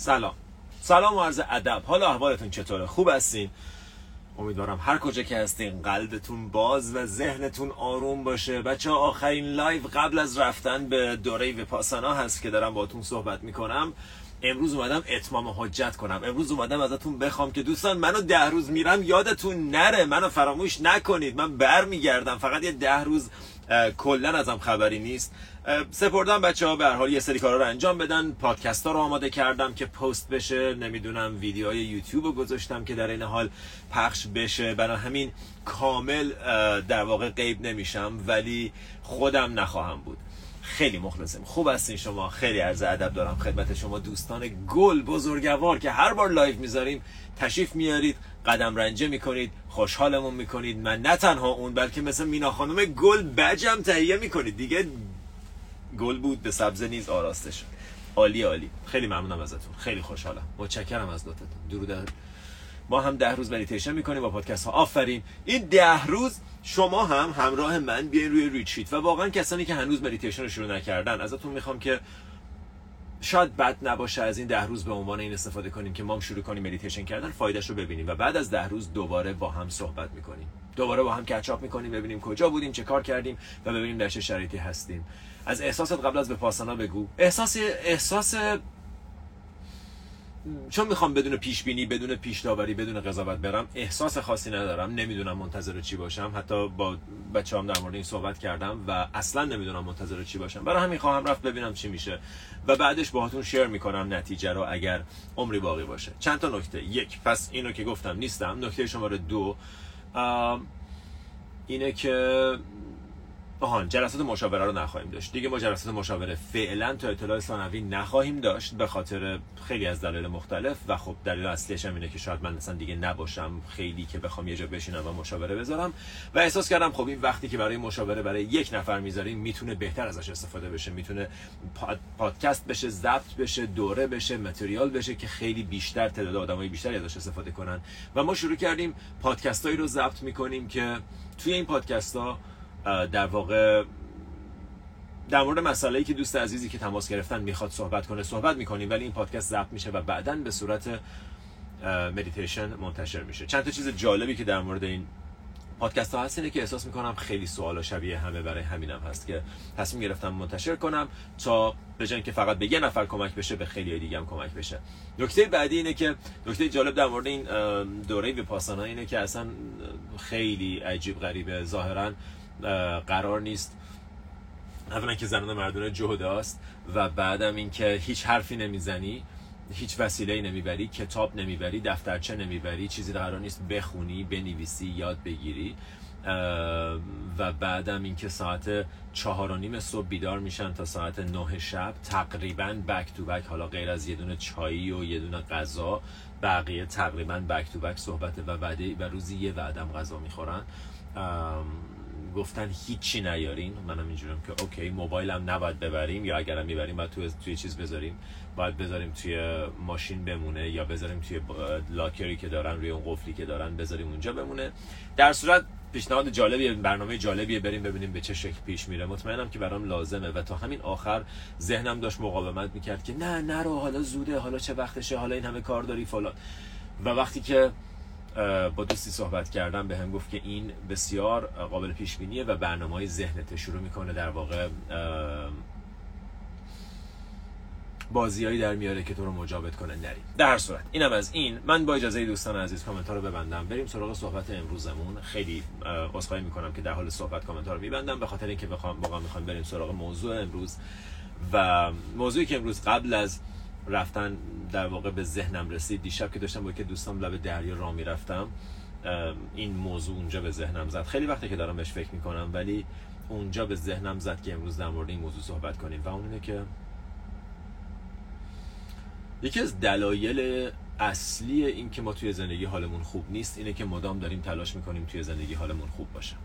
سلام. سلام و عرض ادب. حالا احوالتون چطوره؟ خوب هستین؟ امیدوارم هر کجا که هستین قلبتون باز و ذهنتون آروم باشه. بچه آخرین live قبل از رفتن به دوره ویپاسانا هست که دارم باتون صحبت می‌کنم. امروز اومدم اتمام حجت کنم. امروز اومدم ازتون بخوام که دوستان منو ده روز میرم یادتون نره. منو فراموش نکنید. من بر میگردم فقط یه ده روز کلا ازم خبری نیست. سپردم بچه ها به حال یه سری کارا رو انجام بدن. پادکست ها رو آماده کردم که پست بشه. نمی‌دونم ویدیوهای یوتیوب رو گذاشتم که در این حال پخش بشه. برای همین کامل در واقع غیب نمیشم ولی خودم نخواهم بود. خیلی مخلصم خوب هستین شما. خیلی عرض ادب دارم خدمت شما دوستان گل بزرگوار که هر بار live می‌ذاریم تشریف میارید قدم رنجه می‌کنید خوشحالمون می‌کنید. من نه تنها اون بلکه مثل مینا خانم گل بجم تهیه می‌کنید. دیگه گل بود به سبزه نیز آراسته شد عالی عالی. خیلی ممنونم ازتون. خیلی خوشحالم. متشکرم از دوتتون درود ما هم ده روز مدیتیشن می‌کنیم با پادکست ها آفرین. این ده روز شما هم همراه من بیاین روی retreat و واقعا کسانی که هنوز مدیتیشن رو شروع نکردن ازتون می‌خوام که شاید بد نباشه از این ده روز به عنوان این استفاده کنیم که ما شروع کنیم مدیتیشن کردن فایدهش رو ببینیم و بعد از ده روز دوباره با هم صحبت می‌کنیم. دوباره با هم catch up می‌کنیم ببینیم کجا بودیم چه کار کردیم و ببینیم در چه شرایطی هستیم. از احساست قبل از به پاسانا بگو. احساس احساس چون می‌خوام بدون پیش بینی بدون پیش داوری بدون قضاوت برم احساس خاصی ندارم. نمی‌دونم منتظر چی باشم. حتی با بچه هم در مورد این صحبت کردم و اصلا نمی‌دونم منتظر چی باشم. برای همین خواهم رفت ببینم چی میشه و بعدش باهاتون شیر می‌کنم نتیجه رو اگر عمری باقی باشه. چند تا نکته. یک پس اینو که گفتم نیستم. نکته شماره دو اینه که آهان جلسات مشاوره رو نخواهیم داشت. دیگه ما جلسات مشاوره فعلا تا اطلاع ثانوی نخواهیم داشت به خاطر خیلی از دلایل مختلف. و خب دلیل اصلیش هم اینه که شاید من مثلا دیگه نباشم خیلی که بخوام یه جا بشینم و مشاوره بذارم. و احساس کردم خب این وقتی که برای مشاوره برای یک نفر می‌ذاریم می‌تونه بهتر ازش استفاده بشه. می‌تونه پادکست بشه ضبط بشه دوره بشه متریال بشه که خیلی بیشتر تعداد آدمای بیشتری ازش استفاده کنن. و ما شروع کردیم پادکستایی رو ضبط می‌کنیم که توی این پادکست در واقع در مورد مسئله که دوست عزیزی که تماس گرفتن می‌خواد صحبت کنه صحبت می‌کنیم ولی این پادکست ضبط میشه و بعدا به صورت مدیتیشن منتشر میشه. چند تا چیز جالبی که در مورد این پادکست ها هست اینه که احساس می‌کنم خیلی سوال شبیه همه برای همینم هست که تصمیم گرفتم منتشر کنم تا به که فقط به یه نفر کمک بشه به خیلی دیگه هم کمک بشه. نکته بعدی اینه که نکته جالب در مورد این دوره ویپاسانا اینه که اصلا خیلی عجیب غریبه. ظاهرا قرار نیست. اولا که زنان مردونه جهداست و بعدم اینکه هیچ حرفی نمی‌زنی هیچ وسیله نمی‌بری کتاب نمی‌بری دفترچه نمی‌بری چیزی قرار نیست بخونی بنویسی یاد بگیری. و بعدم اینکه ساعت چهار و نیم صبح بیدار میشن تا ساعت نه شب تقریبا بک تو بک حالا غیر از یه دونه چایی و یه دونه غذا بقیه تقریبا بک تو بک صحبته و بعدی و روزی یه وعدم غذا می‌خورن. گفتن هیچی نیارین. منم اینجورم که اوکی موبایلم نباید ببریم یا اگرم می‌بریم باید توی, توی چیز بذاریم. باید بذاریم توی ماشین بمونه یا بذاریم توی لاکری که دارن روی اون قفلی که دارن بذاریم اونجا بمونه. در صورت پیشنهاد جالبی برنامه جالبیه بریم ببینیم به چه شکل پیش میره. مطمئنم که برام لازمه. و تا همین آخر ذهنم داشت مقاومت می‌کرد که نه نرو حالا زوده حالا چه وقتشه حالا این همه کار داری فلان. و وقتی که با دوستی صحبت کردم به هم گفت که این بسیار قابل پیش بینیه و برنامه های ذهنت شروع می‌کنه در واقع بازیایی در میاره که تو رو مجابت کنه نری. در صورت اینم از این. من با اجازه دوستان عزیز کامنت رو ببندم. بریم سراغ صحبت امروزمون. خیلی عذرخواهی می‌کنم که در حال صحبت کامنت رو میبندم. به خاطر اینکه بخوام واقعا می‌خوام بریم سراغ موضوع امروز. و موضوعی که امروز قبل از رفتن در واقع به ذهنم رسید. دیشب که داشتم با که دوستان لب دریا را می‌رفتم این موضوع اونجا به ذهنم زد. خیلی وقتی که دارم بهش فکر می‌کنم ولی اونجا به ذهنم زد که امروز در مورد این موضوع صحبت کنیم. و اون اینه که یکی از دلایل اصلی این که ما توی زندگی حالمون خوب نیست اینه که مدام داریم تلاش می‌کنیم توی زندگی حالمون خوب باشه.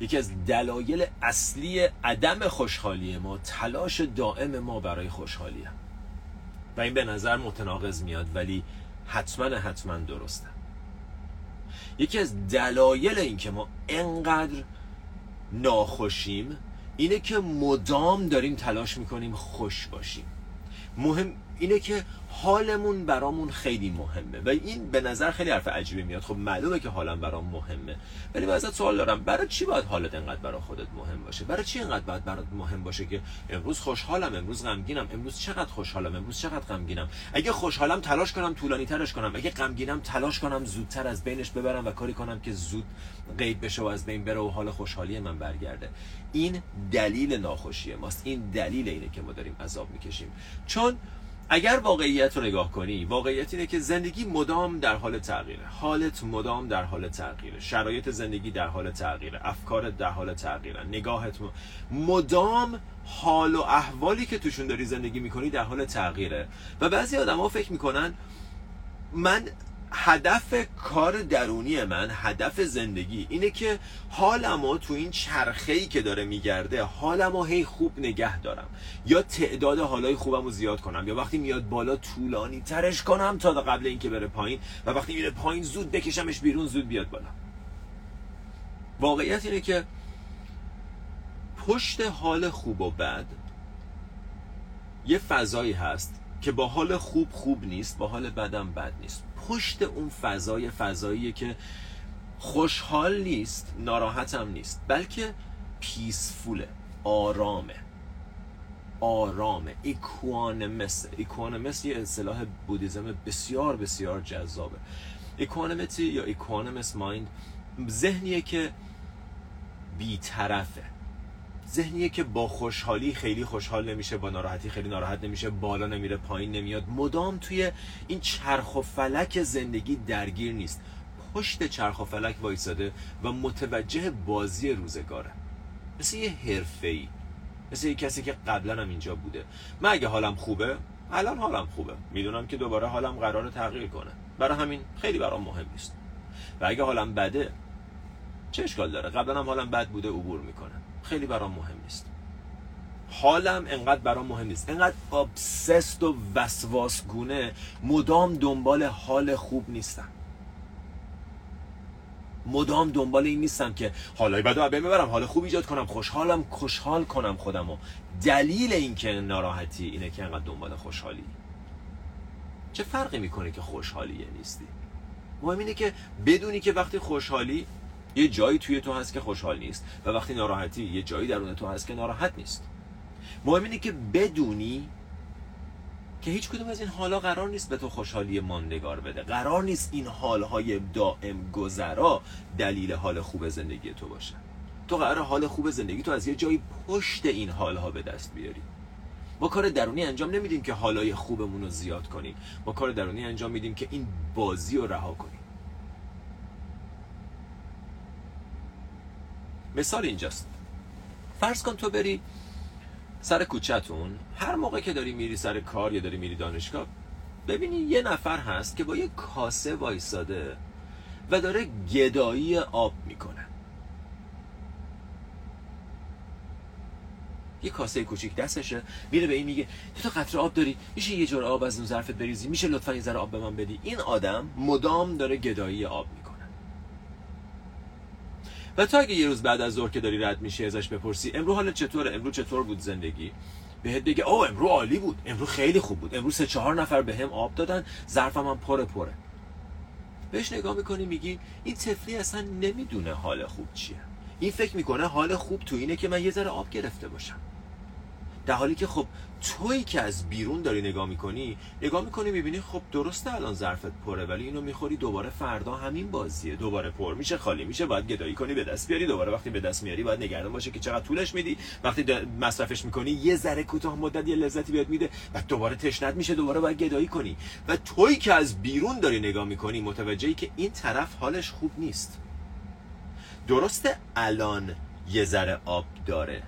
یکی از دلایل اصلی عدم خوشحالی ما تلاش دائم ما برای خوشحالیه. و این به نظر متناقض میاد ولی حتما حتما درسته. یکی از دلایل اینکه ما انقدر ناخوشیم اینه که مدام داریم تلاش می‌کنیم خوش باشیم. مهم اینه که حالمون برامون خیلی مهمه. و این به نظر خیلی حرف عجیبی میاد. خب معلومه که حالم برام مهمه. ولی من ازت سوال دارم. برای چی باید حالت انقدر برای خودت مهم باشه؟ برای چی انقدر باید برات مهم باشه که امروز خوشحالم امروز غمگینم امروز چقدر خوشحالم امروز چقدر غمگینم؟ اگه خوشحالم تلاش کنم طولانی ترش کنم. اگه غمگینم تلاش کنم زودتر از بینش ببرم و کاری کنم که زود غیب بشه و از بین بره و حال خوشحالی من برگرده. این دلیل ناخوشی ماست. این دلیل اینه که ما داریم عذاب می‌کشیم. چون اگر واقعیت رو نگاه کنی واقعیت اینه که زندگی مدام در حال تغییره. حالت مدام در حال تغییره. شرایط زندگی در حال تغییره. افکار در حال تغییره. نگاهت مدام حال و احوالی که توشون داری زندگی می‌کنی در حال تغییره. و بعضی آدم فکر می‌کنن من هدف کار درونی من هدف زندگی اینه که حالمو تو این چرخه‌ای که داره میگرده حالمو هی خوب نگه دارم. یا تعداد حالای خوبم رو زیاد کنم یا وقتی میاد بالا طولانی ترش کنم تا قبل اینکه بره پایین و وقتی میره پایین زود بکشمش بیرون زود بیاد بالا. واقعیت اینه که پشت حال خوب و بد یه فضایی هست که با حال خوب خوب نیست با حال بدم بد نیست. پشت اون فضای فضاییه که خوشحال نیست ناراحتم نیست بلکه پیسفوله آرامه. آرامه. ایکوانمس ایکوانمس یه اصطلاح بودیزم بسیار بسیار جذابه. ایکوانمتی یا ایکوانمس مایند ذهنیه که بیطرفه. ذهنیه که با خوشحالی خیلی خوشحال نمیشه با ناراحتی خیلی ناراحت نمیشه بالا نمیره پایین نمیاد. مدام توی این چرخ و فلک زندگی درگیر نیست. پشت چرخ و فلک وایساده و متوجه بازی روزگاره. مثل یه حرفه‌ای. مثل یه کسی که قبلا هم اینجا بوده. من اگه حالم خوبه الان حالم خوبه. می‌دونم که دوباره حالم قرار تغییر کنه. برای همین خیلی برام مهم نیست. و اگه حالم بده چه اشکال داره؟ قبلا هم حالم بد بوده عبور می‌کنه. خیلی برام مهم نیست. حالم انقدر برام مهم نیست. انقدر ابسست و وسواسگونه مدام دنبال حال خوب نیستم. مدام دنبال این نیستم که حالای بدو ببرم حال خوب ایجاد کنم خوشحالم خوشحال کنم خودمو. دلیل اینکه ناراحتی اینه که انقدر دنبال خوشحالی. چه فرقی می‌کنه که خوشحالیه نیستی؟ مهم اینه که بدونی که وقتی خوشحالی یه جایی توی تو هست که خوشحال نیست و وقتی ناراحتی یه جایی درون تو هست که ناراحت نیست. مهم اینه که بدونی که هیچ کدوم از این حالا قرار نیست به تو خوشحالی ماندگار بده. قرار نیست این حالهای دائم گذرا دلیل حال خوب زندگی تو باشه. تو قرار حال خوب زندگی تو از یه جایی پشت این حالها به دست بیاری. ما کار درونی انجام نمیدیم که حالای خوبمون رو زیاد کنیم. ما کار درونی انجام میدیم که این بازی رو رها کنیم. مثال اینجاست. فرض کن تو بری سر کوچهتون هر موقع که داری میری سر کار یا داری میری دانشگاه ببینی یه نفر هست که با یه کاسه وایساده و داره گدایی آب می‌کنه. یه کاسه کوچیک دستشه میره به این میگه تو قطره آب داری میشه یه جور آب از اون ظرفت بریزی میشه لطفا یه ذره آب به من بدی. این آدم مدام داره گدایی آب می‌کنه. و تا اگه یه روز بعد از ظهر که داری رد میشی ازش بپرسی امرو حال چطوره؟ امرو چطور بود زندگی؟ بهت بگه او امرو عالی بود امرو خیلی خوب بود امرو سه چهار نفر به هم آب دادن ظرفم هم پره پره. بهش نگاه می‌کنی میگی این تفلی اصلا نمی‌دونه حال خوب چیه. این فکر می‌کنه حال خوب تو اینه که من یه ذره آب گرفته باشم. در حالی که خب تویی که از بیرون داری نگاه می‌کنی نگاه می‌کنی می‌بینی خب درسته الان ظرفت پره ولی اینو می‌خوری دوباره فردا همین بازیه. دوباره پر میشه خالی میشه باید گدایی کنی به دست بیاری. دوباره وقتی به دست میاری باید نگران باشه که چقدر طولش میدی. وقتی مصرفش می‌کنی یه ذره کوتاه مدت یه لذتی بهت میده و دوباره تشنت میشه دوباره باید گدایی کنی. و تویی که از بیرون داری نگاه می‌کنی متوجهی که این طرف حالش خوب نیست. درسته الان یه ذره آب داره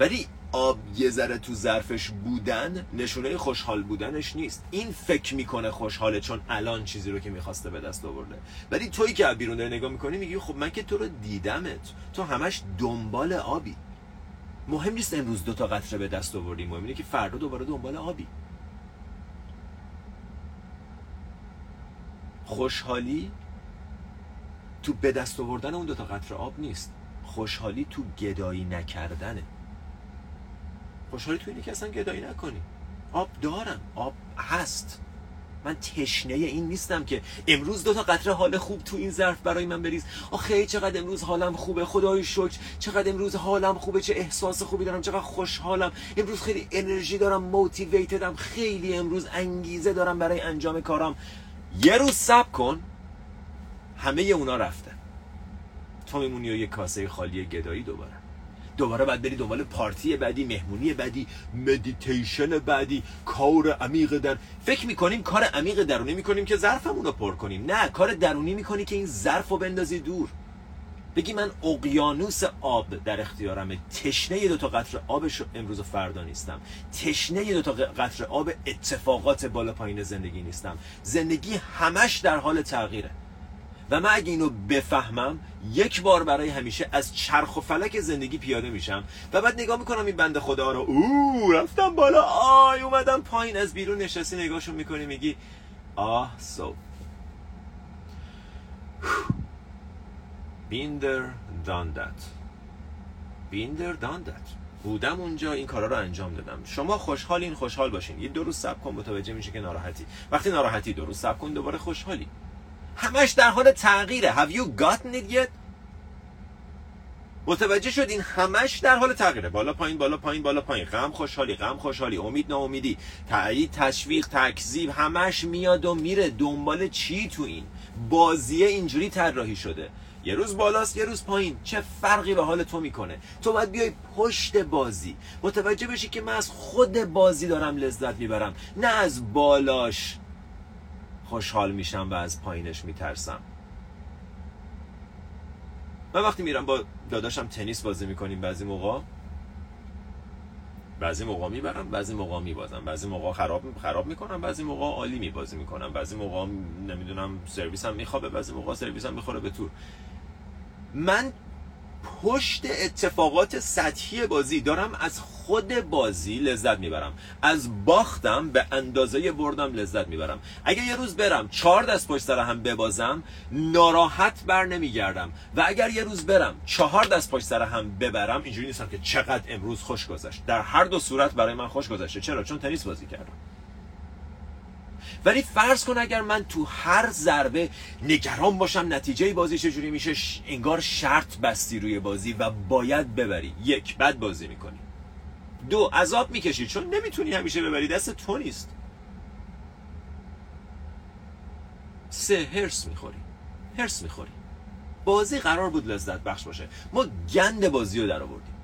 ولی آب یه ذره تو ظرفش بودن نشونه خوشحال بودنش نیست. این فکر می‌کنه خوشحاله چون الان چیزی رو که می‌خواسته به دست آورده. ولی تویی که بیرون داری نگاه می‌کنی میگی خب من که تو رو دیدمت. تو همش دنبال آبی. مهم نیست امروز دو تا قطره به دست آوردی مهم اینه که فردا دوباره دنبال آبی. خوشحالی تو به دست آوردن اون دو تا قطره آب نیست. خوشحالی تو گدایی نکردنه. خوشحالی تو اینه که اصلا گدایی نکنی. آب دارم. آب هست. من تشنه این نیستم که امروز دو تا قطره حال خوب تو این ظرف برای من بریز. آخه چقدر امروز حالم خوبه. خدای شکر. چقدر امروز حالم خوبه. چه احساس خوبی دارم. چقدر خوشحالم. امروز خیلی انرژی دارم. موتیویتدم خیلی امروز انگیزه دارم برای انجام کارم یه روز سب کن. همه اونا رفته تو میمونی و یه کاسه خالی گدایی دوباره. دوباره باید بری دنبال پارتی بعدی مهمونی بعدی مدیتیشن بعدی کار عمیق در فکر می‌کنیم کار عمیق درونی می‌کنیم که ظرفمون رو پر کنیم. نه کار درونی می‌کنی که این ظرف رو بندازی دور. بگی من اقیانوس آب در اختیارم تشنه یه دوتا قطر آبش امروز و فردا نیستم. تشنه یه دوتا قطر آب اتفاقات بالا پایین زندگی نیستم. زندگی همش در حال تغییره. و من اگه اینو بفهمم یک بار برای همیشه از چرخ و فلک زندگی پیاده میشم و بعد نگاه می‌کنم این بنده خدا رو. او رفتم بالا. آی اومدم پایین. از بیرون نشستی نگاهشون می‌کنی میگی آه سو بیندر داندت بیندر داندت بودم اونجا این کارا رو انجام دادم. شما خوشحالین خوشحال باشین. یه دو روز صبر کن متوجه میشه که ناراحتی. وقتی ناراحتی دو روز صبر کن دوباره خوشحالی. همش در حال تغییره. Have you gotten it yet? متوجه شدین همش در حال تغییره. بالا پایین بالا پایین بالا پایین. غم خوشحالی غم خوشحالی. امید ناامیدی. تایید تشویق تکذیب. همش میاد و میره دنبال چی تو این؟ بازیه اینجوری طراحی شده. یه روز بالاست یه روز پایین. چه فرقی به حال تو می‌کنه؟ تو باید بیای پشت بازی. متوجه بشی که من از خود بازی دارم لذت می‌برم. نه از بالاش. خوشحال میشم و از پایینش میترسم. من وقتی میرم با داداشم تنیس بازی می‌کنیم بعضی موقع. بعضی موقع می‌برم بعضی موقع میبازم. بعضی موقع خراب خراب می‌کنم بعضی موقع عالی میبازی می‌کنم. بعضی موقع نمی‌دونم سرویس هم میخوابه بعضی موقع سرویس هم می‌خوره به تور. من پشت اتفاقات سطحی بازی دارم از خود بازی لذت می‌برم. از باختم به اندازه بردم لذت می‌برم. اگر یه روز برم چهار دست پشت سر هم ببازم ناراحت بر نمیگردم. و اگر یه روز برم چهار دست پشت سر هم ببرم اینجوری نیستم که چقدر امروز خوش گذشت. در هر دو صورت برای من خوش گذشته. چرا؟ چون تنیس بازی کردم. ولی فرض کن اگر من تو هر ضربه نگران باشم نتیجه بازی چجوری میشه؟ انگار شرط بستی روی بازی و باید ببری. یک بد بازی می‌کنی. دو عذاب می‌کشی. چون نمی‌تونی همیشه ببری. دست تو نیست. سه هرس می‌خوری. هرس می‌خوری. بازی قرار بود لذت بخش باشه. ما گند بازی رو در آوردیم.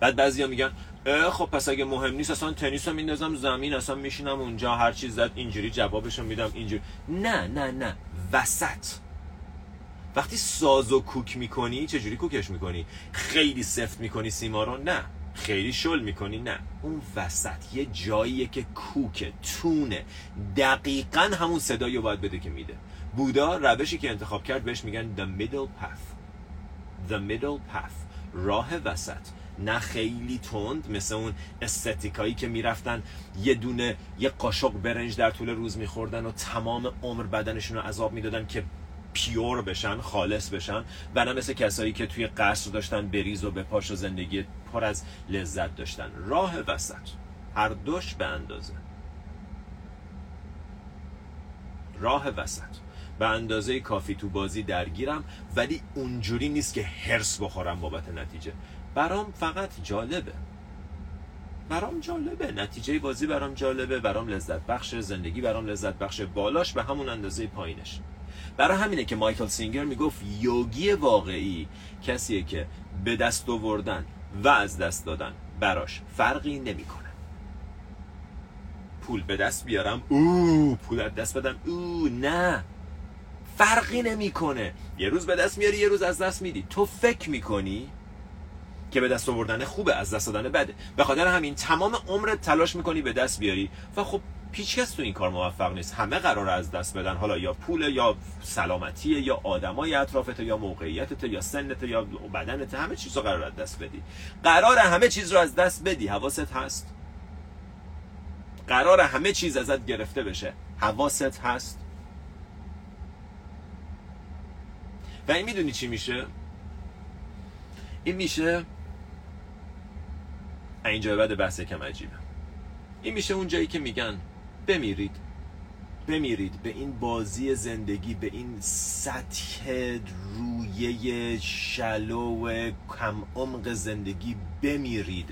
بعد بعضیا میگن خب پس اگه مهم نیست اصلا تنیس رو میندازم زمین اصلا میشینم اونجا هر چیز زد اینجوری جوابشو میدم اینجوری. نه نه نه. وسط. وقتی ساز و کوک می‌کنی چجوری کوکش می‌کنی؟ خیلی سفت می‌کنی سیما رو؟ نه. خیلی شل می‌کنی؟ نه. اون وسط یه جاییه که کوکه تونه. دقیقا همون صدایی رو باید بده که میده. بودا روشی که انتخاب کرد بهش میگن the middle path. The middle path. راه وسط. نه خیلی تند مثل اون استتیکایی که می‌رفتن. یه دونه یه قاشق برنج در طول روز میخوردن و تمام عمر بدنشون رو عذاب می‌دادن که پیور بشن خالص بشن و نه مثل کسایی که توی قصر داشتن بریز و به پاش و زندگی پر از لذت داشتن. راه وسط. هر دوش به اندازه. راه وسط. به اندازه کافی تو بازی درگیرم ولی اونجوری نیست که هرس بخورم بابت نتیجه. برام فقط جالبه. برام جالبه. نتیجه بازی برام جالبه. برام لذت بخش زندگی برام لذت بخش بالاش به همون اندازه پایینش. برای همینه که مایکل سینگر می‌گفت یوگی واقعی کسیه که به دست آوردن و از دست دادن براش فرقی نمی‌کنه. پول به دست بیارم او پول از دست بدم او نه. فرقی نمی‌کنه. یه روز به دست میاری یه روز از دست میدی. تو فکر می‌کنی که به دست آوردن خوبه از دست دادن بده. به خاطر همین تمام عمرت تلاش می‌کنی به دست بیاری. و خب پیچ کس تو این کار موفق نیست. همه قرار از دست بدن. حالا یا پول یا سلامتی یا آدمای اطرافت یا موقعیتت یا سنت یا بدنت همه چیز رو قرار از دست بدی. قرار همه چیز رو از دست بدی. حواست هست؟ قرار همه چیز ازت گرفته بشه. حواست هست؟ و این می‌دونی چی میشه؟ این میشه اینجا بعد بحث کم عجیبه. این میشه اون جایی که میگن بمیرید بمیرید به این بازی زندگی به این سطح رویه شلو کم عمق زندگی بمیرید.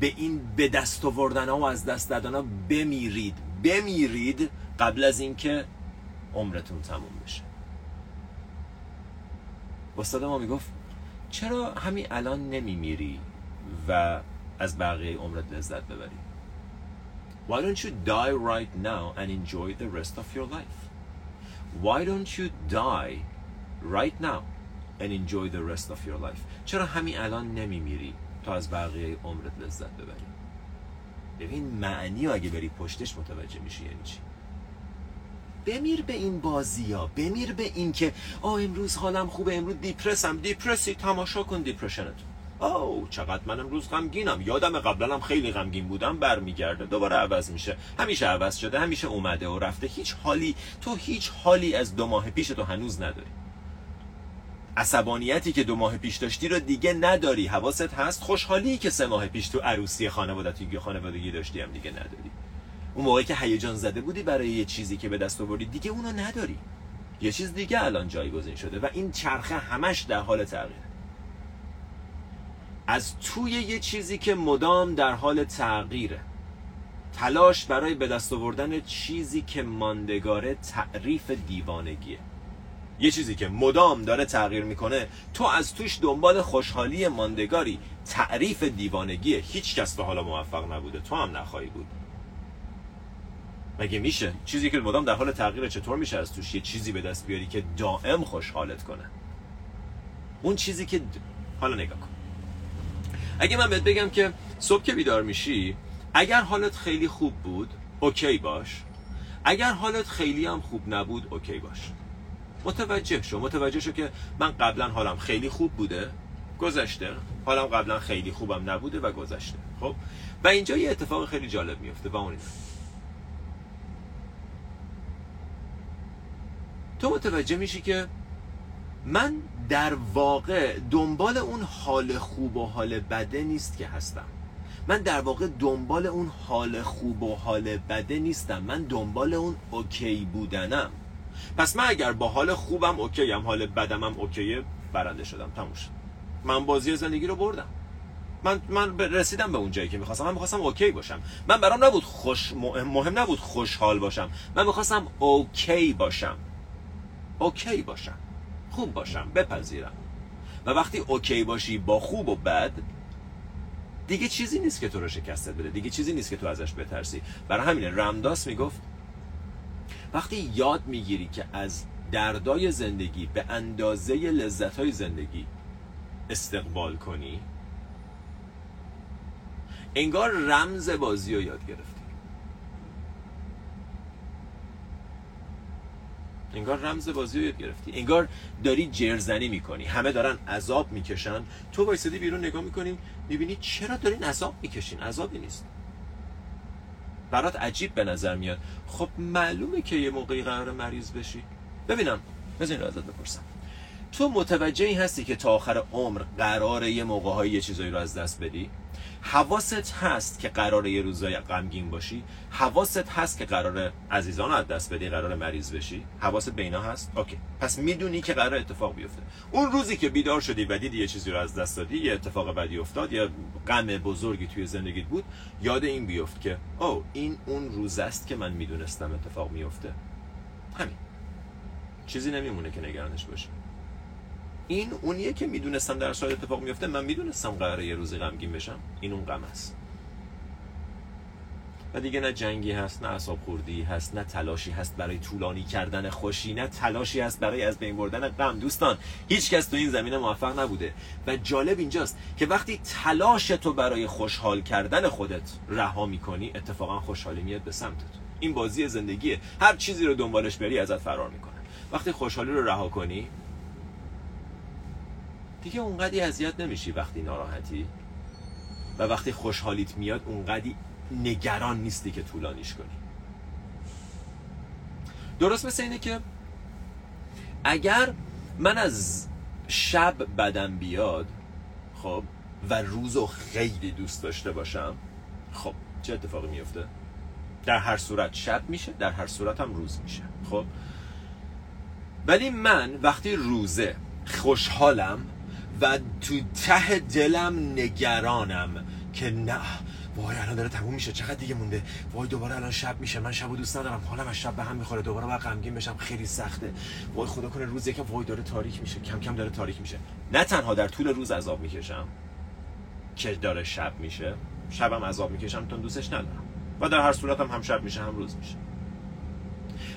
به این به دست آوردن و از دست دادن ها بمیرید. بمیرید قبل از اینکه عمرتون تموم بشه. استاد ما می‌گفت چرا همین الان نمیمیری و از بقیه عمرت لذت ببری Why don't you die right now and enjoy the rest of your life? Why don't you die right now and enjoy the rest of your life? چرا همین الان نمیمیری تا از بقیه عمرت لذت ببری؟ ببین معنی اگه بری پشتش متوجه میشی یعنی چی؟ بمیر به این بازی ها بمیر به این که آه امروز حالم خوبه امروز دیپرسم دیپرسی تماشا کن دیپرشنت او چقدر من امروز غمگینم. یادم قبلا خیلی غمگین بودم برمیگرده. دوباره عوض میشه. همیشه عوض شده همیشه اومده و رفته. هیچ حالی تو هیچ حالی از دو ماه پیش تو هنوز نداری. عصبانیتی که دو ماه پیش داشتی رو دیگه نداری. حواست هست؟ خوشحالی که سه ماه پیش تو عروسی خانوادگی خانوادگی داشتی هم دیگه نداری. اون موقعی که هیجان زده بودی برای یه چیزی که به دست آوردی دیگه اونو نداری. یه چیز دیگه الان جایگزین شده و این چرخه همش در حال تغییره. از توی یه چیزی که مدام در حال تغییره. تلاش برای به دست آوردن چیزی که ماندگاره تعریف دیوانگیه. یه چیزی که مدام داره تغییر می‌کنه تو از توش دنبال خوشحالی ماندگاری تعریف دیوانگیه. هیچ کس تا حالا موفق نبوده. تو هم نخواهی بود. مگه میشه؟ چیزی که مدام در حال تغییر چطور میشه از توش یه چیزی به دست بیاری که دائم خوشحالت کنه؟ اون چیزی که حالا نگاه کن. اگه من بهت بگم که صبح که بیدار میشی اگر حالت خیلی خوب بود اوکی باش. اگر حالت خیلی هم خوب نبود اوکی باش. متوجه شو متوجه شو که من قبلا حالم خیلی خوب بوده گذشته. حالم قبلا خیلی خوبم نبوده و گذشته. خب؟ و اینجا یه اتفاق خیلی جالب میفته و اون تو متوجه میشی که من در واقع دنبال اون حال خوب و حال بده نیست که هستم. من در واقع دنبال اون حال خوب و حال بده نیستم. من دنبال اون okay بودنم. پس من اگر با حال خوبم okay هم حال بدمم okay ه برنده شدم. تموم من بازی زندگی رو بردم. من من رسیدم به اون جایی که می‌خواستم. من می‌خواستم okay باشم. من برام نبود خوش مهم نبود خوشحال باشم. من می‌خواستم okay باشم. okay باشم. خوب باشم بپذیرم. و وقتی okay باشی با خوب و بد دیگه چیزی نیست که تو رو شکستت بده دیگه چیزی نیست که تو ازش بترسی. برای همینه رمداس می‌گفت وقتی یاد می‌گیری که از دردای زندگی به اندازه لذت های زندگی استقبال کنی انگار رمز بازی رو یاد گرفت انگار رمز بازی رو یاد گرفتی. انگار داری جرزنی می‌کنی. همه دارن عذاب می‌کشن. تو وایسادی بیرون نگاه می‌کنی می‌بینی چرا دارین عذاب می‌کشین؟ عذابی نیست. برات عجیب به نظر میاد. خب معلومه که یه موقعی قرار مریض بشی. ببینم. بذارین رو ازت بپرسم. تو متوجه هستی که تا آخر عمر قراره یه موقع یه چیزایی رو از دست بدی؟ حواست هست که قرار یه روزای غمگین باشی؟ حواست هست که قرار عزیزان از دست بدی قرار مریض بشی؟ حواست بینا هست؟ اوکی. پس می‌دونی که قرار اتفاق بیفته. اون روزی که بیدار شدی و دیدی یه چیزی رو از دست دادی یه اتفاق بدی افتاد یا غم بزرگی توی زندگیت بود یاد این بیفت که او این اون روز است که من می‌دونستم اتفاق میفته همین. چیزی نمیمونه که نگرانش باشه این اونیه که می‌دونستم در صورت اتفاق میفته من می‌دونستم قراره یه روزی غمگین بشم. این اون غم است. و دیگه نه جنگی هست نه اصاب خوردی هست نه تلاشی هست برای طولانی کردن خوشی نه تلاشی هست برای از بین بردن غم. دوستان هیچ کس تو این زمینه موفق نبوده. و جالب اینجاست که وقتی تلاش تو برای خوشحال کردن خودت رها می‌کنی اتفاقا خوشحالی میاد به سمتت. این بازی زندگیه. هر چیزی رو دنبالش بری ازت فرار می‌کنه. وقتی خوشحالی رو رها کنی دیگه اونقدی اذیت نمیشی وقتی ناراحتی؟ و وقتی خوشحالیت میاد اونقدی نگران نیستی که طولانیش کنی. درست مثل اینه که اگر من از شب بدم بیاد خب و روزو خیلی دوست داشته باشم خب چه اتفاقی میفته؟ در هر صورت شب میشه در هر صورت هم روز میشه خب؟ ولی من وقتی روزه خوشحالم و تو ته دلم نگرانم که نه وای الان داره تموم میشه چقدر دیگه مونده؟ وای دوباره الان شب میشه من شبو دوست ندارم حالم از شب به هم می‌خوره دوباره باید غمگین بشم خیلی سخته. وای خدا کنه روز که وای داره تاریک میشه کم کم داره تاریک میشه. نه تنها در طول روز عذاب می‌کشم که داره شب میشه شبم عذاب می‌کشم تا دوستش ندارم. و در هر صورت هم, هم شب میشه هم روز میشه.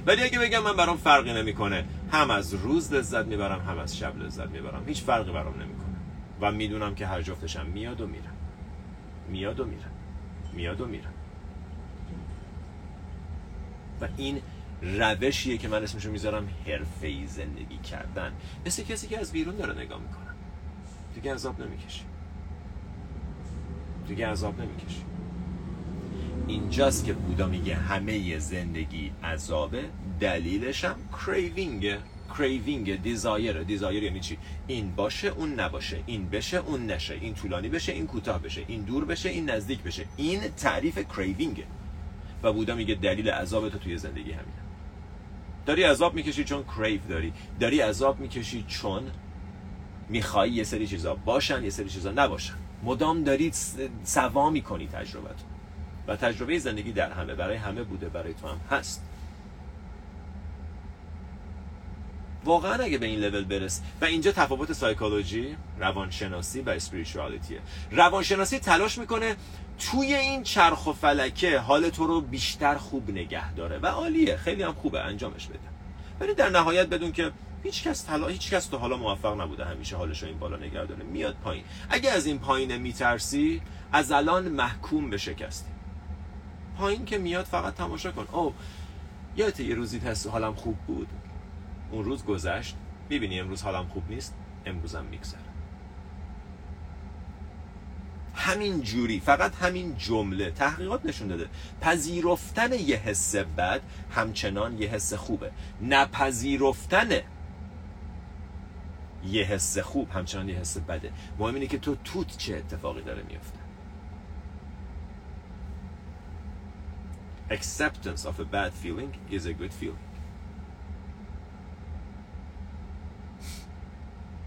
ولی اگه بگم من برام فرقی نمی‌کنه. هم از روز لذت می‌برم هم از شب لذت می‌برم. هیچ فرقی برام نمی‌کنه. و می‌دونم که هر جفتشم میاد و میره. میاد و میره. میاد و میره. و این روشیه که من اسمشو می‌ذارم حرفه‌ای زندگی کردن. مثل کسی که از بیرون داره نگاه می‌کنه. دیگه عذاب نمی‌کشی. دیگه عذاب نمی‌کشی. اینجاست که بودا میگه همه زندگی عذابه. دلیلش هم craving ه craving desire desire یعنی چی؟ این باشه اون نباشه. این بشه اون نشه. این طولانی بشه این کوتاه بشه. این دور بشه این نزدیک بشه. این تعریف craving ه و بودا میگه دلیل عذاب تو توی زندگی همینه. داری عذاب می‌کشی چون کریو داری. داری عذاب می‌کشی چون می‌خوای یه سری چیزا باشن یه سری چیزا نباشن. مدام داری سوا می‌کنی تجربه و تجربه زندگی در همه برای همه بوده برای تو هم هست. واقعا اگه به این لول برس و اینجا تفاوت سایکولوژی روانشناسی و اسپریچوالیتیه روانشناسی تلاش می‌کنه توی این چرخ و فلکه حال تو رو بیشتر خوب نگه داره. و عالیه خیلی هم خوبه انجامش بده. ولی در نهایت بدون که هیچ کس تلا... هیچ کس تو حالا موفق نبوده همیشه حالش این بالا نگه داره. میاد پایین. اگه از این پایین میترسی از الان محکوم به شکستی. پایین که میاد فقط تماشا کن. او یادت یه روزی تست حالم خوب بود. اون روز گذشت. می‌بینی امروز حالم خوب نیست؟ امروزم میگذره. همین جوری فقط همین جمله تحقیقات نشون داده. پذیرفتن یه حس بد همچنان یه حس خوبه. نپذیرفتن یه حس خوب همچنان یه حس بده. مهم اینه که تو توت چه اتفاقی داره میفته acceptance of a bad feeling is a good feeling.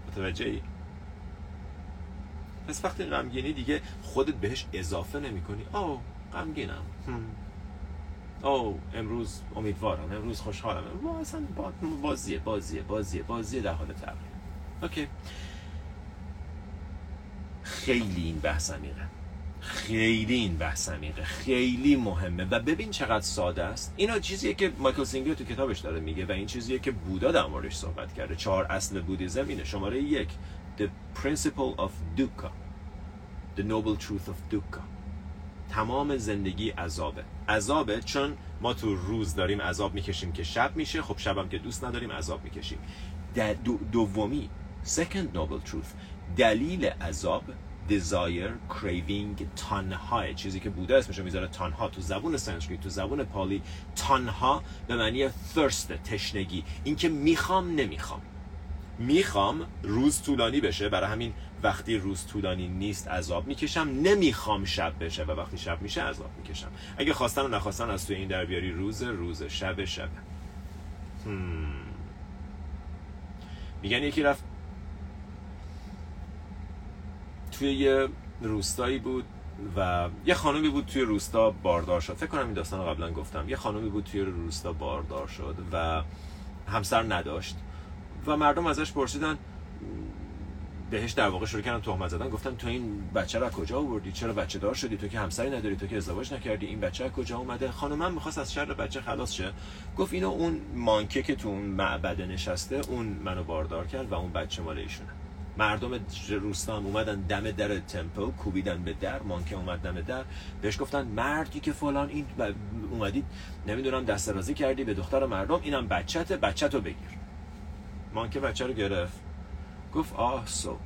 متوجه ای؟ پس وقتی غمگینی دیگه خودت بهش اضافه نمی کنی او غمگینم او امروز امیدوارم امروز خوشحالم. اصلا بازیه بازیه بازیه بازیه در حال تغییر. اوکی. خیلی این بحث عمیقه. خیلی این بحث عمیقه خیلی مهمه. و ببین چقدر ساده است. اینا چیزیه که مایکل سینگر تو کتابش داره میگه و این چیزیه که بودا در موردش صحبت کرده. چهار اصل بودیزم اینه. شماره یک The principle of dukkha. The noble truth of dukkha. تمام زندگی عذابه. عذابه چون ما تو روز داریم عذاب می‌کشیم که شب میشه خب شبم که دوست نداریم عذاب می‌کشیم. دومی second noble truth. دلیل عذاب desire craving تانها چیزی که بوده اسمش می‌ذاره تانها تو زبون سانسکریت تو زبون پالی تانها به معنی thirst تشنگی. اینکه می‌خوام نمی‌خوام. می‌خوام روز طولانی بشه برای همین وقتی روز طولانی نیست عذاب می‌کشم. نمی‌خوام شب بشه و وقتی شب میشه عذاب می‌کشم. اگه خواستن و نخواستن از توی این در بیاری روز روز شب شب. میگن یکی رفت توی یه روستایی بود و یه خانمی بود توی روستا باردار شد. فکر کنم این داستان رو قبلا گفتم. یه خانمی بود توی روستا باردار شد و همسر نداشت. و مردم ازش پرسیدن بهش در واقع شروع کردن تهمت زدن. گفتن تو این بچه رو کجا آوردی؟ چرا بچه دار شدی؟ تو که همسری نداری تو که ازدواج نکردی. این بچه کجا اومده؟ خانم می‌خواست از شر بچه خلاص شه. گفت اینو اون مانکه که تو اون معبد نشسته اون منو باردار کرد و اون بچه مال ایشونه. مردم روستان اومدن دم در تمپل کوبیدن به در مانکه اومد دم در. بهش گفتن مردی که فلان این اومدید نمی‌دونم دست کردی به دختر مردم اینم بچت بچتو بگیر. monk ه بچه رو گرفت. گفت Ah so.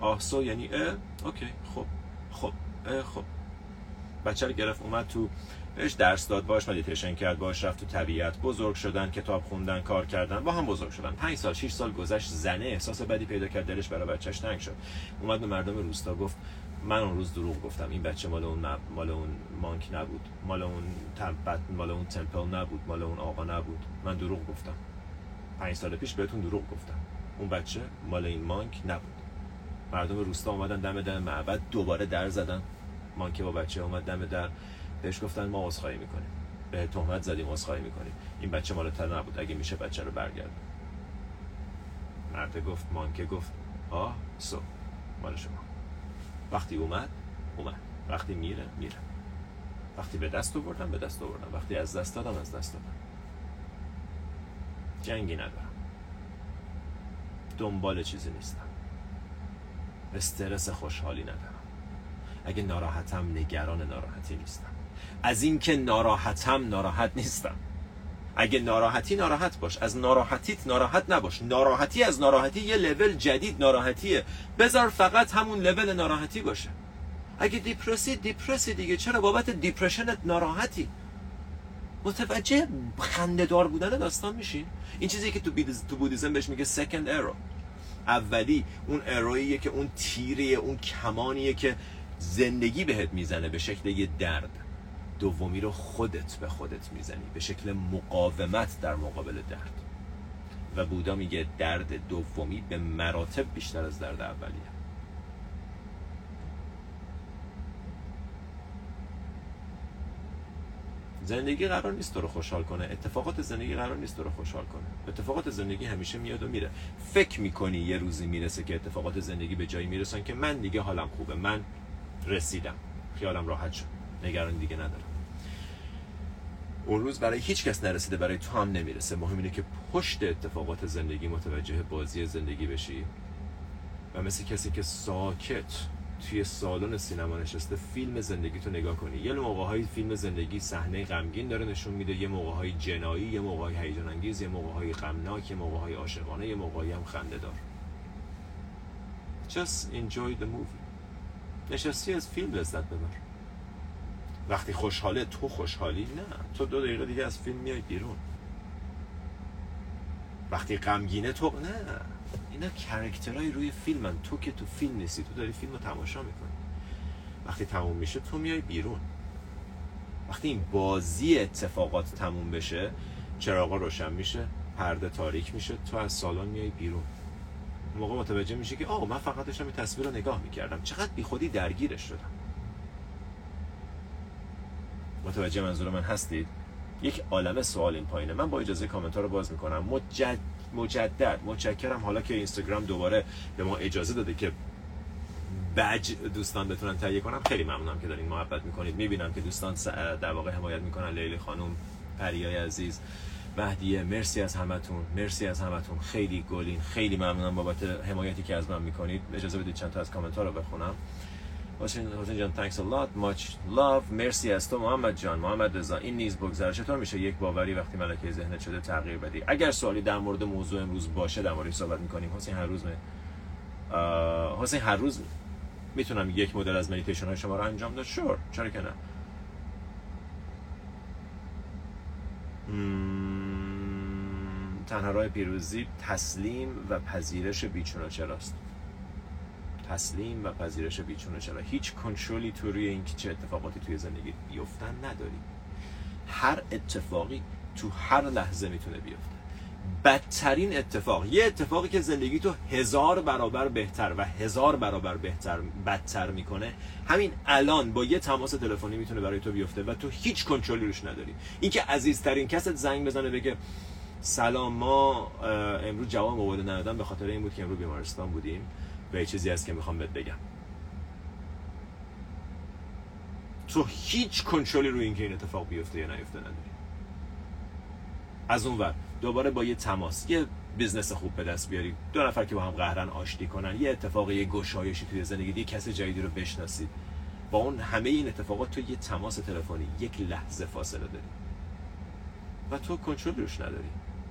Ah so یعنی اه؟ okay خب خب اه خب. بچه رو گرفت اومد تو بهش درس داد باش مدیتیشن کرد باش رفت تو طبیعت. بزرگ شدن کتاب خوندن کار کردن با هم بزرگ شدن. 5 سال 6 سال گذشت زنه احساس بدی پیدا کرد دلش برای بچهش تنگ شد. اومد به مردم روستا گفت من اون روز دروغ گفتم. این بچه مال اون نب... مال اون مانک نبود. مال اون تمپت مال اون تمپل نبود مال اون آقا نبود. من دروغ گفتم. پنج سال پیش بهتون دروغ گفتم. اون بچه مال این مانک نبود. مردم روستا اومدن دم در معبد دوباره در زدن. مانک با بچه اومد دم در بهش گفتن ما عذرخواهی می‌کنیم. به تهمت زدیم عذرخواهی می‌کنیم. این بچه مال تر نبود. اگه میشه بچه رو برگرد. مرد گفت مانکه گفت آه سو مال شما. وقتی اومد اومد. وقتی میره میره. وقتی به دست آوردم به دست آوردم. وقتی از دست دادم از دست دادم. جنگی ندارم. دنبال چیزی نیستم. استرس خوشحالی ندارم. اگه ناراحتم نگران ناراحتی نیستم. از اینکه ناراحتم ناراحت نیستم. اگه ناراحتی ناراحت باش از ناراحتیت ناراحت نباش. ناراحتی از ناراحتی یه لول جدید ناراحتیه. بذار فقط همون لول ناراحتی باشه. اگه دیپرسی دیپرسی دیگه. چرا بابت دیپرشنت ناراحتی؟ متوجه خندهدار بودن داستان میشین این چیزی که تو, تو بودیزم بهش میگه سکند ارو اولی اون اروییه که اون تیریه اون کمانیه که زندگی بهت می‌زنه به شکل یه درد. دومی رو خودت به خودت می‌زنی. به شکل مقاومت در مقابل درد. و بودا میگه درد دومی به مراتب بیشتر از درد اولیه. زندگی قرار نیست تو رو خوشحال کنه. اتفاقات زندگی قرار نیست تو رو خوشحال کنه. اتفاقات زندگی همیشه میاد و میره. فکر می‌کنی یه روزی می‌رسه که اتفاقات زندگی به جایی می‌رسن که من دیگه حالم خوبه. من رسیدم. خیالم راحت شد. نگران دیگه ندارم. اون روز برای هیچ کس نرسیده برای تو هم نمی‌رسه. مهم اینه که پشت اتفاقات زندگی متوجه بازی زندگی بشی. و مثل کسی که ساکت توی سالن سینما نشسته فیلم زندگی تو نگاه کنی. یه موقع فیلم زندگی صحنه غمگین داره نشون میده. یه موقع های جنایی یه موقع های هیجان انگیز یه موقع های غمناک یه موقع های عاشقانه یه موقع هم خنده دار. Just enjoy the movie. نشستی از فیلم لذت ببر. وقتی خوشحاله تو خوشحالی؟ نه. تو دو دقیقه دیگه از فیلم میای بیرون. وقتی غمگینه تو نه. اینا کرکترهای روی فیلمن. تو که تو فیلم نیستی تو داری فیلم رو تماشا می‌کنی. وقتی تموم میشه تو میای بیرون. وقتی این بازی اتفاقات تموم بشه چراغا روشن میشه پرده تاریک میشه تو از سالن میای بیرون. موقع متوجه میشه که آه من فقط داشتم این تصویر رو نگاه می‌کردم. چقدر بی خودی درگیرش شدم. متوجه منظور من هستید؟ یک عالم سوال این پایینه. من با اجازه کامنت رو باز می‌کنم. مجد مجدد متشکرم. حالا که اینستاگرام دوباره به ما اجازه داده که بج دوستان بتونن تهیه کنم خیلی ممنونم که دارین محبت می‌کنید. می‌بینم که دوستان در واقع حمایت می‌کنن. لیلی خانم پریای عزیز مهدیه مرسی از همتون. مرسی از همتون. خیلی گلین. خیلی ممنونم بابت حمایتی که از من می‌کنید. اجازه بدید چند تا از کامنت ها رو بخونم. حسین حسین جان thanks a lot. Much love. مرسی از تو محمد جان. محمد رضا این نیز بگذره چطور میشه یک باوری وقتی ملکه ذهنت شده تغییر بدی؟ اگر سوالی در مورد موضوع امروز باشه در مورد صحبت می‌کنیم. حسین هر روز می... حسین هر روز می‌تونم یک مدل از مدیتیشن های شما رو انجام داد؟ شور چرا که نه. تنها راه پیروزی تسلیم و پذیرش بیچون چراست. تسلیم و پذیرش بیچونه چرا هیچ کنترلی تو روی اینکه چه اتفاقاتی توی زندگی بیفتن نداری هر اتفاقی تو هر لحظه می‌تونه بیفته. بدترین اتفاق یه اتفاقی که زندگی تو هزار برابر بهتر و هزار برابر بهتر بدتر می‌کنه همین الان با یه تماس تلفنی می‌تونه برای تو بیفته و تو هیچ کنترلی روش نداری. اینکه عزیزترین کست زنگ بزنه بگه سلام ما امروز جواب موبایل ندادم به خاطر این بود که امروز بیمارستان بودیم. و یه چیزی هست که می‌خوام بهت بگم. تو هیچ کنترلی روی اینکه این اتفاق بیفته یا نیفته نداری. از اون ور دوباره با یه تماس یه business خوب به دست بیاری. دو نفر که با هم قهرن آشتی کنن یه اتفاق یه گشایشی توی زندگی یه کسی جدیدی رو بشناسید با اون همه این اتفاقات تو یه تماس تلفنی یک لحظه فاصله داری. و تو کنترل روش نداری.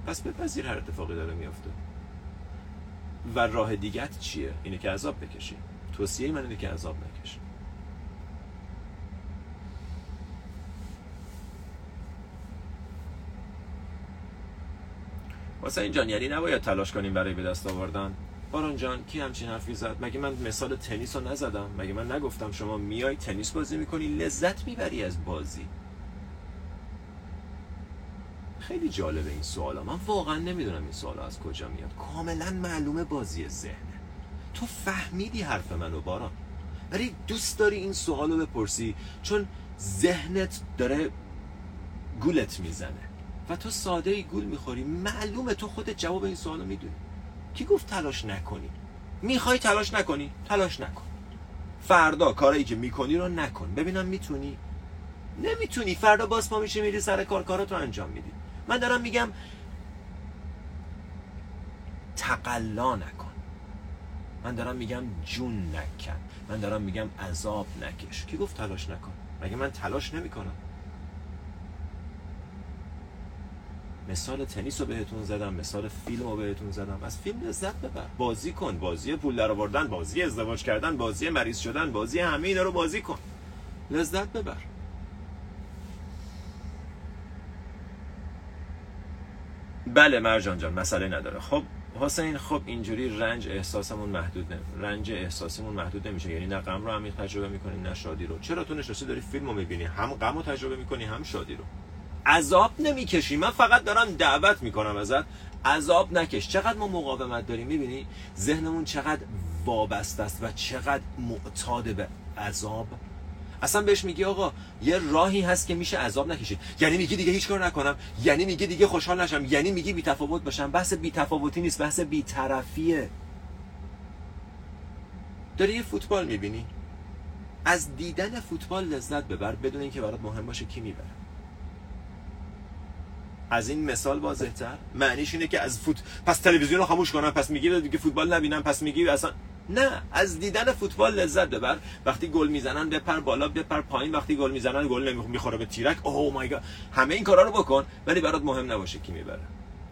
پس بپذیر هر اتفاقی داره میافته. و راه دیگت چیه؟ اینه که عذاب بکشی. توصیه من اینه که عذاب نکشی. واسه این جان یعنی نباید تلاش کنیم برای به دست آوردن. باران جان کی همچین حرفی زد؟ مگه من مثال تنیس رو نزدم؟ مگه من نگفتم شما میای تنیس بازی می‌کنی؟ لذت می‌بری از بازی. خیلی جالبه این سوالا. من واقعا نمی‌دونم این سوالا از کجا میاد. کاملا معلومه بازی ذهنه. تو فهمیدی حرف منو باران. ولی دوست داری این سوالو بپرسی؟ چون ذهنت داره گولت می‌زنه. و تو ساده ای گول می‌خوری. معلومه تو خودت جواب این سوالو می‌دونی. کی گفت تلاش نکنی؟ می‌خوای تلاش نکنی؟ تلاش نکن. فردا کارایی که می‌کنی رو نکن. ببینم می‌تونی؟ نمی‌تونی. فردا باز پا میشه میری سر کار. کاراتو انجام میدی. من دارم میگم تقلا نکن. من دارم میگم جون نکن. من دارم میگم عذاب نکش. کی گفت تلاش نکن؟ مگه من تلاش نمی‌کنم؟ مثال تنیس رو بهتون زدم مثال فیلم رو بهتون زدم. از فیلم لذت ببر. بازی کن. بازی پول در آوردن بازی ازدواج کردن بازی مریض شدن بازی همه اینا رو بازی کن. لذت ببر. بله مرجان جان مسئله نداره. خب حسین خب اینجوری رنج احساسمون محدود نه رنج احساسمون محدود نمیشه. یعنی نه غم رو عمیق تجربه می‌کنیم نه شادی رو. چرا تو نشسته داری فیلم رو می‌بینی؟ هم غم رو تجربه می‌کنی هم شادی رو. عذاب نمی‌کشی. من فقط دارم دعوت می‌کنم ازت. عذاب نکش. چقدر ما مقاومت داریم می‌بینی؟ ذهنمون چقدر وابسته است و چقدر معتاد به عذاب اصلا بهش میگی آقا یه راهی هست که میشه عذاب نکشید یعنی میگی دیگه هیچ کار نکنم. یعنی میگی دیگه خوشحال نشم. یعنی میگی بی تفاوت باشم. بحث بی تفاوتی نیست بحث بی طرفیه. داری یه فوتبال می‌بینی؟ از دیدن فوتبال لذت ببر بدون اینکه برات مهم باشه کی می‌بره. از این مثال واضح تر معنیش اینه که از فوت پس تلویزیون رو خاموش کنم. پس میگی دیگه فوتبال نبینم. پس میگی اصلا نه از دیدن فوتبال لذت ببر. وقتی گل می‌زنن بپر بالا بپر پایین. وقتی گل می‌زنن گل می‌خوره به تیرک. اوه مای گاد. همه این کارا رو بکن ولی برات مهم نباشه کی می‌بره.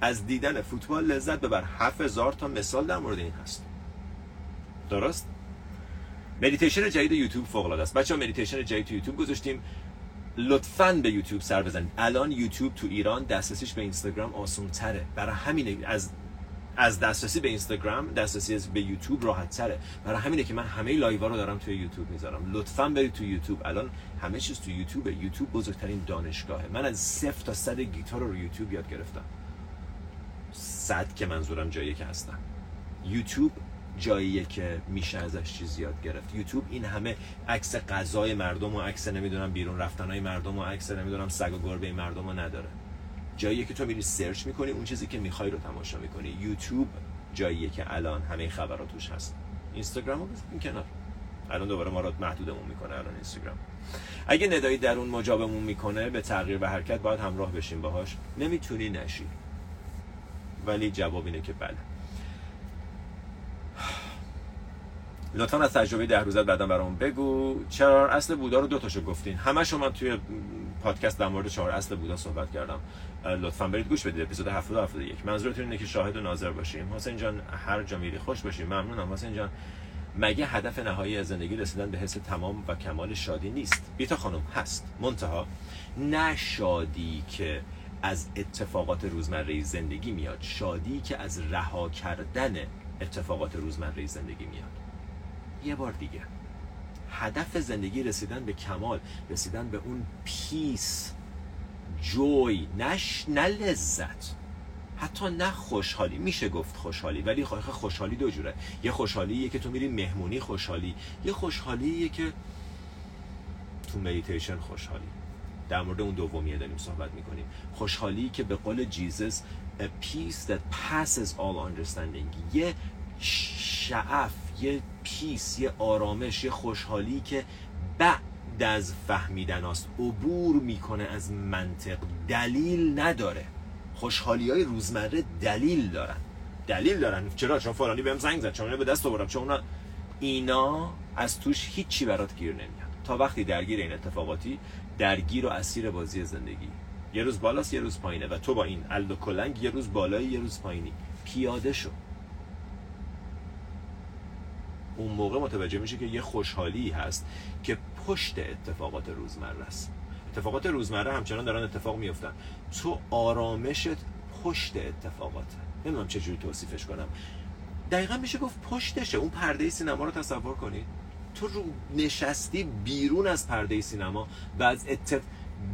از دیدن فوتبال لذت ببر. 7000 تا مثال در مورد این هست. درست؟ مدیتیشن جدید یوتیوب فوق العاده است. بچه‌ها مدیتیشن جدید تو یوتیوب گذاشتیم. لطفا به یوتیوب سر بزنید. الان یوتیوب تو ایران دسترسیش به اینستاگرام آسون تره برای همین از از دسترسی به اینستاگرام دسترسی به یوتیوب راحت تره. برای همینه که من همه live رو دارم توی یوتیوب می‌ذارم. لطفا برید تو یوتیوب. الان همه چیز تو یوتیوب یوتیوب بزرگترین دانشگاهه. من از صفر تا صد گیتار رو یوتیوب یاد گرفتم. صد که منظورم جایی که هستم. یوتیوب جاییه که میشه ازش چیز یاد گرفت. یوتیوب این همه عکس غذای مردم و عکس نمی‌دونم بیرون رفتنهای مردم و عکس نمی‌دونم سگ و گربه مردم رو نداره. جاییه که تو میری سرچ می‌کنی اون چیزی که می‌خوای رو تماشا می‌کنی. یوتیوب جاییه که الان همه خبرات توش هست. اینستاگرام رو بزنیم کنار. الان دوباره ما رو محدودمون می‌کنه الان اینستاگرام. اگه ندایی در اون مجابمون می‌کنه به تغییر و حرکت باید همراه بشیم باهاش. نمی‌تونی نشی. ولی جواب اینه که بله. لطفا از تجربه ده روزت بعدا برام بگو. چرا اصل بودا رو دو تاشو گفتین. همه من توی پادکست در مورد چهار اصل بودا صحبت کردم. لطفا برید گوش بدید. اپیزود 70 و 71 منظورتون اینه که شاهد و ناظر باشیم. حسین جان هر جا میری خوش باشیم. ممنونم. حسین جان مگه هدف نهایی زندگی رسیدن به حس تمام و کمال شادی نیست؟ بیتا خانم هست. منتها نه شادی که از اتفاقات روزمره زندگی میاد شادی که از رها کردن اتفاقات روزمره زندگی میاد. یه بار دیگه. هدف زندگی رسیدن به کمال رسیدن به اون پیس جوی نش نه لذت. حتی نه خوشحالی. میشه گفت خوشحالی ولی خوشحالی دو جوره. یه خوشحالیه که تو میری مهمونی خوشحالی. یه خوشحالیه که تو مدیتیشن خوشحالی. در مورد اون دومیه داریم صحبت می‌کنیم. خوشحالی که به قول Jesus a peace that passes all understanding. یه شعف یه peace یه آرامش یه خوشحالی که بعد از فهمیدن است. عبور می‌کنه از منطق. دلیل نداره. خوشحالی های روزمره دلیل دارن. دلیل دارن. چرا؟ چون فلانی بهم زنگ زد. چون به دست آوردم. چون اینا از توش هیچی برات گیر نمیاد تا وقتی درگیر این اتفاقاتی درگیر و اسیر بازی زندگی. یه روز بالاست یه روز پایینه. و تو با این الد کلنگ یه روز بالایی یه روز پایینی. پیاده شو. اون موقع متوجه میشه که یه خوشحالی هست که پشت اتفاقات روزمره است. اتفاقات روزمره همچنان دارن اتفاق میفتن تو آرامشت پشت اتفاقاته نمی‌دونم چجوری توصیفش کنم. دقیقا میشه گفت پشتشه. اون پرده سینما رو تصور کنید. تو رو نشستی بیرون از پرده سینما. و از اتف...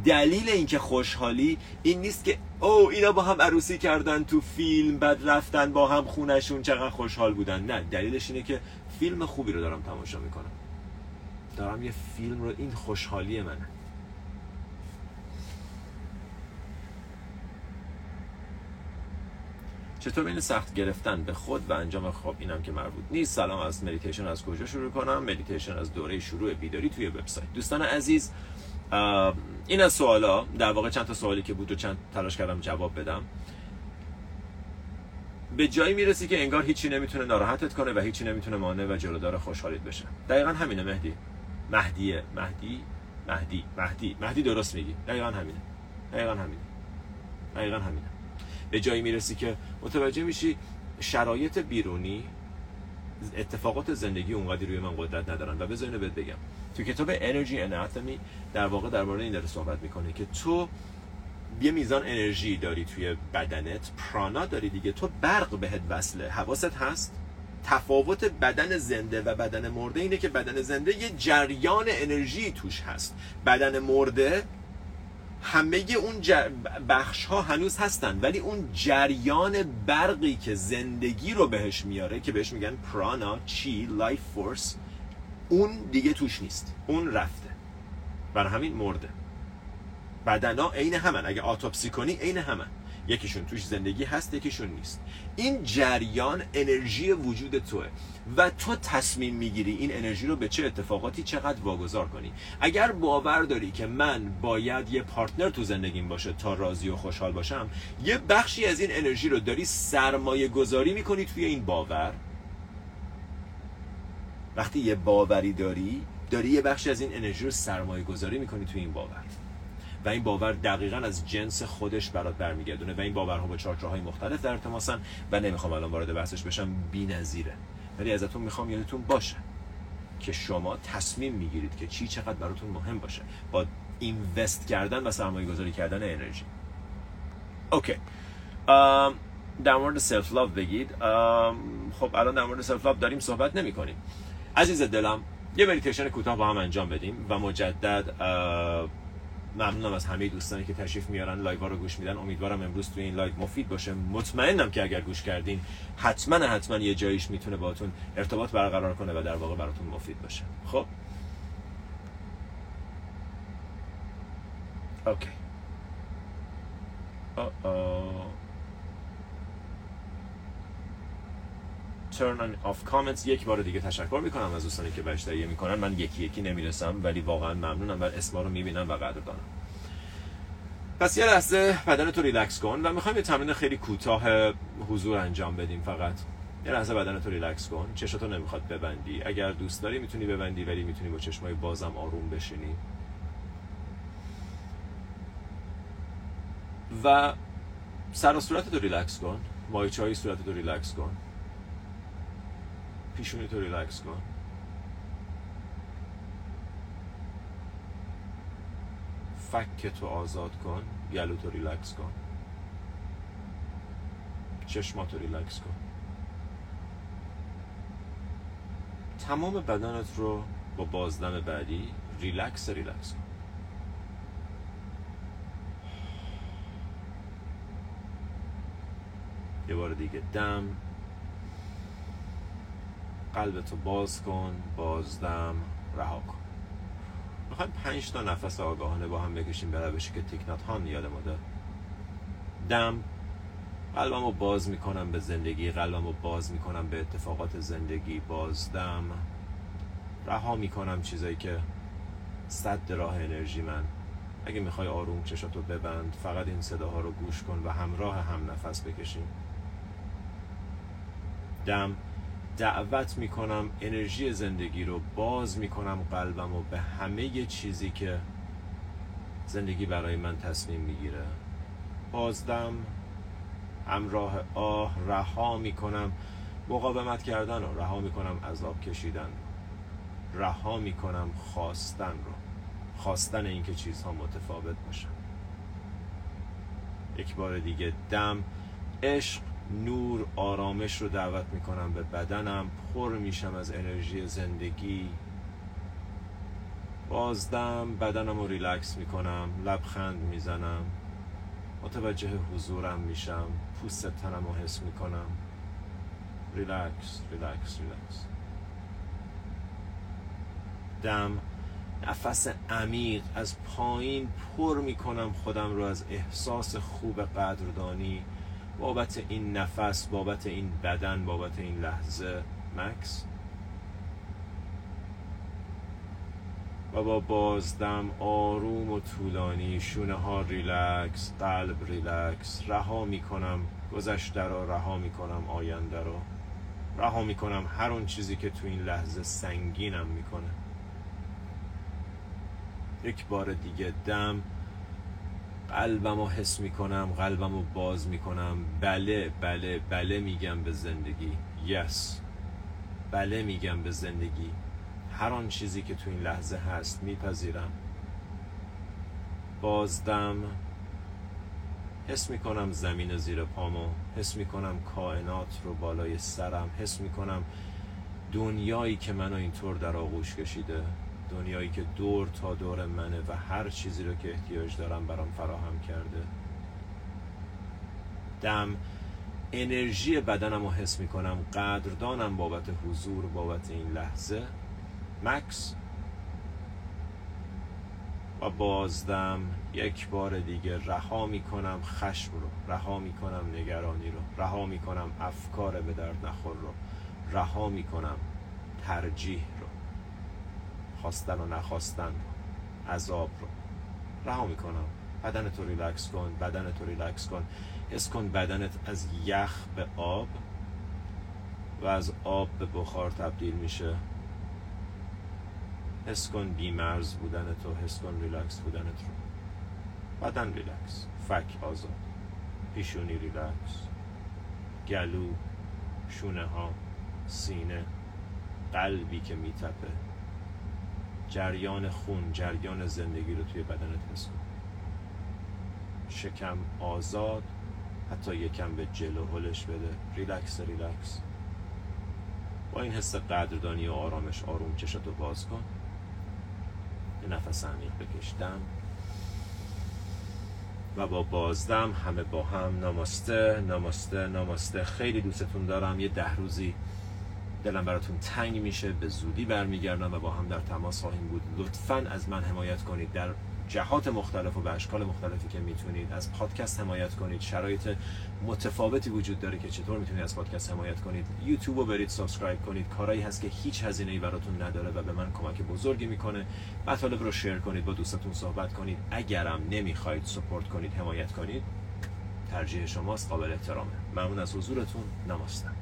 دلیل اینکه خوشحالی این نیست که او اینا با هم عروسی کردن تو فیلم بعد رفتن با هم خونشون چقدر خوشحال بودن. نه دلیلش اینه که فیلم خوبی رو دارم تماشا می‌کنم. دارم یه فیلم رو این خوشحالی منه. چطور بین سخت گرفتن به خود و انجام خواب اینم که مربوط نیست؟ سلام از مدیتیشن از کجا شروع کنم؟ مدیتیشن از دوره شروع بیداری توی وبسایت. دوستان عزیز این از سوالا در واقع چند تا سوالی که بود و چند تلاش کردم جواب بدم. به جایی می‌رسی که انگار هیچی نمی‌تونه ناراحتت کنه و هیچی نمی‌تونه مانع و جلودار خوشحالیت بشه. دقیقا همینه مهدی. مهدیه مهدی مهدی مهدی مهدی درست میگی. دقیقا همینه. دقیقا همینه. دقیقا همینه. به جایی می‌رسی که متوجه میشی شرایط بیرونی اتفاقات زندگی اونقدر روی من قدرت ندارن. و بذار اینو بهت بگم. تو کتاب انرژی اناتومی در واقع در مورد این داره صحبت می‌کنه که تو یه میزان انرژی داری توی بدنت پرانا داری دیگه. تو برق بهت وصله. حواست هست؟ تفاوت بدن زنده و بدن مرده اینه که بدن زنده یه جریان انرژی توش هست. بدن مرده همه اون بخش ها هنوز هستن ولی اون جریان برقی که زندگی رو بهش میاره که بهش میگن prana chi life force اون دیگه توش نیست. اون رفته. برای همین مرده. بدنا عین همن. اگه autopsy کنی عین همن. یکیشون توش زندگی هست یکیشون نیست. این جریان انرژی وجود توه و تو تصمیم می‌گیری این انرژی رو به چه اتفاقاتی چقدر واگذار کنی. اگر باور داری که من باید یه پارتنر تو زندگیم باشه تا راضی و خوشحال باشم یه بخشی از این انرژی رو داری سرمایه گذاری می‌کنی توی این باور. وقتی یه باوری داری داری یه بخشی از این انرژی رو سرمایه گذاری می‌کنی توی این باور. و این باور دقیقا از جنس خودش برات برمیگردونه و این باورها با چارچوهای مختلف در ارتماسن و نمی‌خوام الان وارد بحثش بشم بی‌نظیره. ولی ازتون می‌خوام یادتون باشه که شما تصمیم می‌گیرید که چی چقدر براتون مهم باشه. با invest کردن و سرمایه گذاری کردن انرژی. Okay. در مورد self love بگید خب الان در مورد self love داریم صحبت نمی کنیم عزیز دلم یه مدیتیشن کوتاه با هم انجام بدیم و مجدد ممنونم از همه دوستانی که تشریف میارن live رو گوش میدن. امیدوارم امروز تو این live مفید باشه. مطمئنم که اگر گوش کردین حتما حتما یه جاییش می‌تونه باهاتون ارتباط برقرار کنه و در واقع براتون مفید باشه. خب؟ اوکی. Turn off comments. یک بار دیگه تشکر می‌کنم از دوستانی که بهش تهیه می‌کنن. من یکی یکی نمی‌رسم ولی واقعا ممنونم و اسما رو می‌بینم و قدردانم پس یه لحظه بدن تو ریلکس کن و می‌خوایم یه تمرین خیلی کوتاه حضور انجام بدیم فقط. یه لحظه بدن تو ریلکس کن. چشاتو نمی‌خواد ببندی. اگر دوست داری می‌تونی ببندی ولی می‌تونی با چشمای بازم آروم بشینی. و سر و صورت تو ریلکس کن. ماهیچه های صورت تو ریلکس کن. پیشونی تو ریلکس کن. فک تو آزاد کن گلو تو ریلکس کن. چشماتو ریلکس کن. تمام بدنت رو با بازدم بعدی ریلکس ریلکس کن. یه بار دیگه دم. قلبتو باز کن بازدم رها کن. می‌خوایم پنج تا نفس آگاهانه با هم بکشیم به روشی که تیکنات هان یاد ما دم. قلبم رو باز می‌کنم به زندگی قلبم رو باز می‌کنم به اتفاقات زندگی. بازدم. رها می‌کنم چیزایی که صد راه انرژی من. اگه می‌خوای آروم چشاتو ببند فقط این صداها رو گوش کن و همراه هم نفس بکشیم. دم. دعوت می‌کنم انرژی زندگی رو باز می‌کنم قلبم و به همه چیزی که زندگی برای من تصمیم می‌گیره. بازدم همراه آه رها می‌کنم. مقاومت کردن رو رها می‌کنم عذاب کشیدن رو. رها می‌کنم خواستن رو. خواستن اینکه چیزها متفاوت باشن. یک بار دیگه دم عشق نور آرامش رو دعوت می‌کنم به بدنم. پر میشم از انرژی زندگی. بازدم بدنم رو ریلکس می‌کنم لبخند می‌زنم. متوجه حضورم میشم پوست تنم رو حس می‌کنم. ریلکس ریلکس ریلکس. دم نفس عمیق از پایین پر می‌کنم. خودم رو از احساس خوب قدردانی بابت این نفس بابت این بدن بابت این لحظه مکث. و با بازدم آروم و طولانی شونه ها ریلکس قلب ریلکس. رها می‌کنم گذشته رو رها می‌کنم آینده رو رها می‌کنم هر اون چیزی که تو این لحظه سنگینم می‌کنه. یک بار دیگه دم قلبم رو حس می‌کنم قلبم رو باز می‌کنم. بله بله بله میگم به زندگی. یس بله میگم به زندگی. هر آن چیزی که تو این لحظه هست میپذیرم. بازدم. حس می‌کنم زمین زیر پامو. حس می‌کنم کائنات رو بالای سرم. حس می‌کنم دنیایی که منو اینطور در آغوش کشیده. دنیایی که دور تا دور منه و هر چیزی رو که احتیاج دارم برام فراهم کرده. دم انرژی بدنم رو حس می‌کنم قدردانم بابت حضور بابت این لحظه. مکس. و بازدم یک بار دیگه رها می‌کنم خشم رو رها می‌کنم نگرانی رو رها می‌کنم افکار به درد نخور رو رها می‌کنم ترجیح خواستن و نخواستن عذاب رو. رها می‌کنم. بدن تو ریلکس کن بدن تو ریلکس کن. حس کن بدنت از یخ به آب و از آب به بخار تبدیل میشه. حس کن بی‌مرز بودنتو حس کن ریلکس بودنت رو. بدن ریلکس فک آزاد. پیشونی ریلکس. گلو شونه ها سینه قلبی که میتپه. جریان خون جریان زندگی رو توی بدنت حس کن. شکم آزاد حتی یکم به جلو هلش بده. ریلکس ریلکس. با این حس قدردانی و آرامش آروم چشتو باز کن. یه نفس عمیق بکش دم و با بازدم همه با هم. ناماسته ناماسته ناماسته خیلی دوستتون دارم. یه ده روزی دلم براتون تنگ میشه به زودی برمیگردم و با هم در تماس خواهیم بود. لطفا از من حمایت کنید. در جهات مختلف و به اشکال مختلفی که می‌تونید از پادکست حمایت کنید. شرایط متفاوتی وجود داره که چطور می‌تونید از پادکست حمایت کنید. یوتیوب رو برید subscribe کنید. کارهایی هست که هیچ هزینه‌ای براتون نداره و به من کمک بزرگی می‌کنه. مطالب رو شیر کنید با دوستتون صحبت کنید. اگرم نمی‌خواید سپورت کنید حمایت کنید ترجیح شماست قابل احترامه. ممنون از حضورتون. نماستم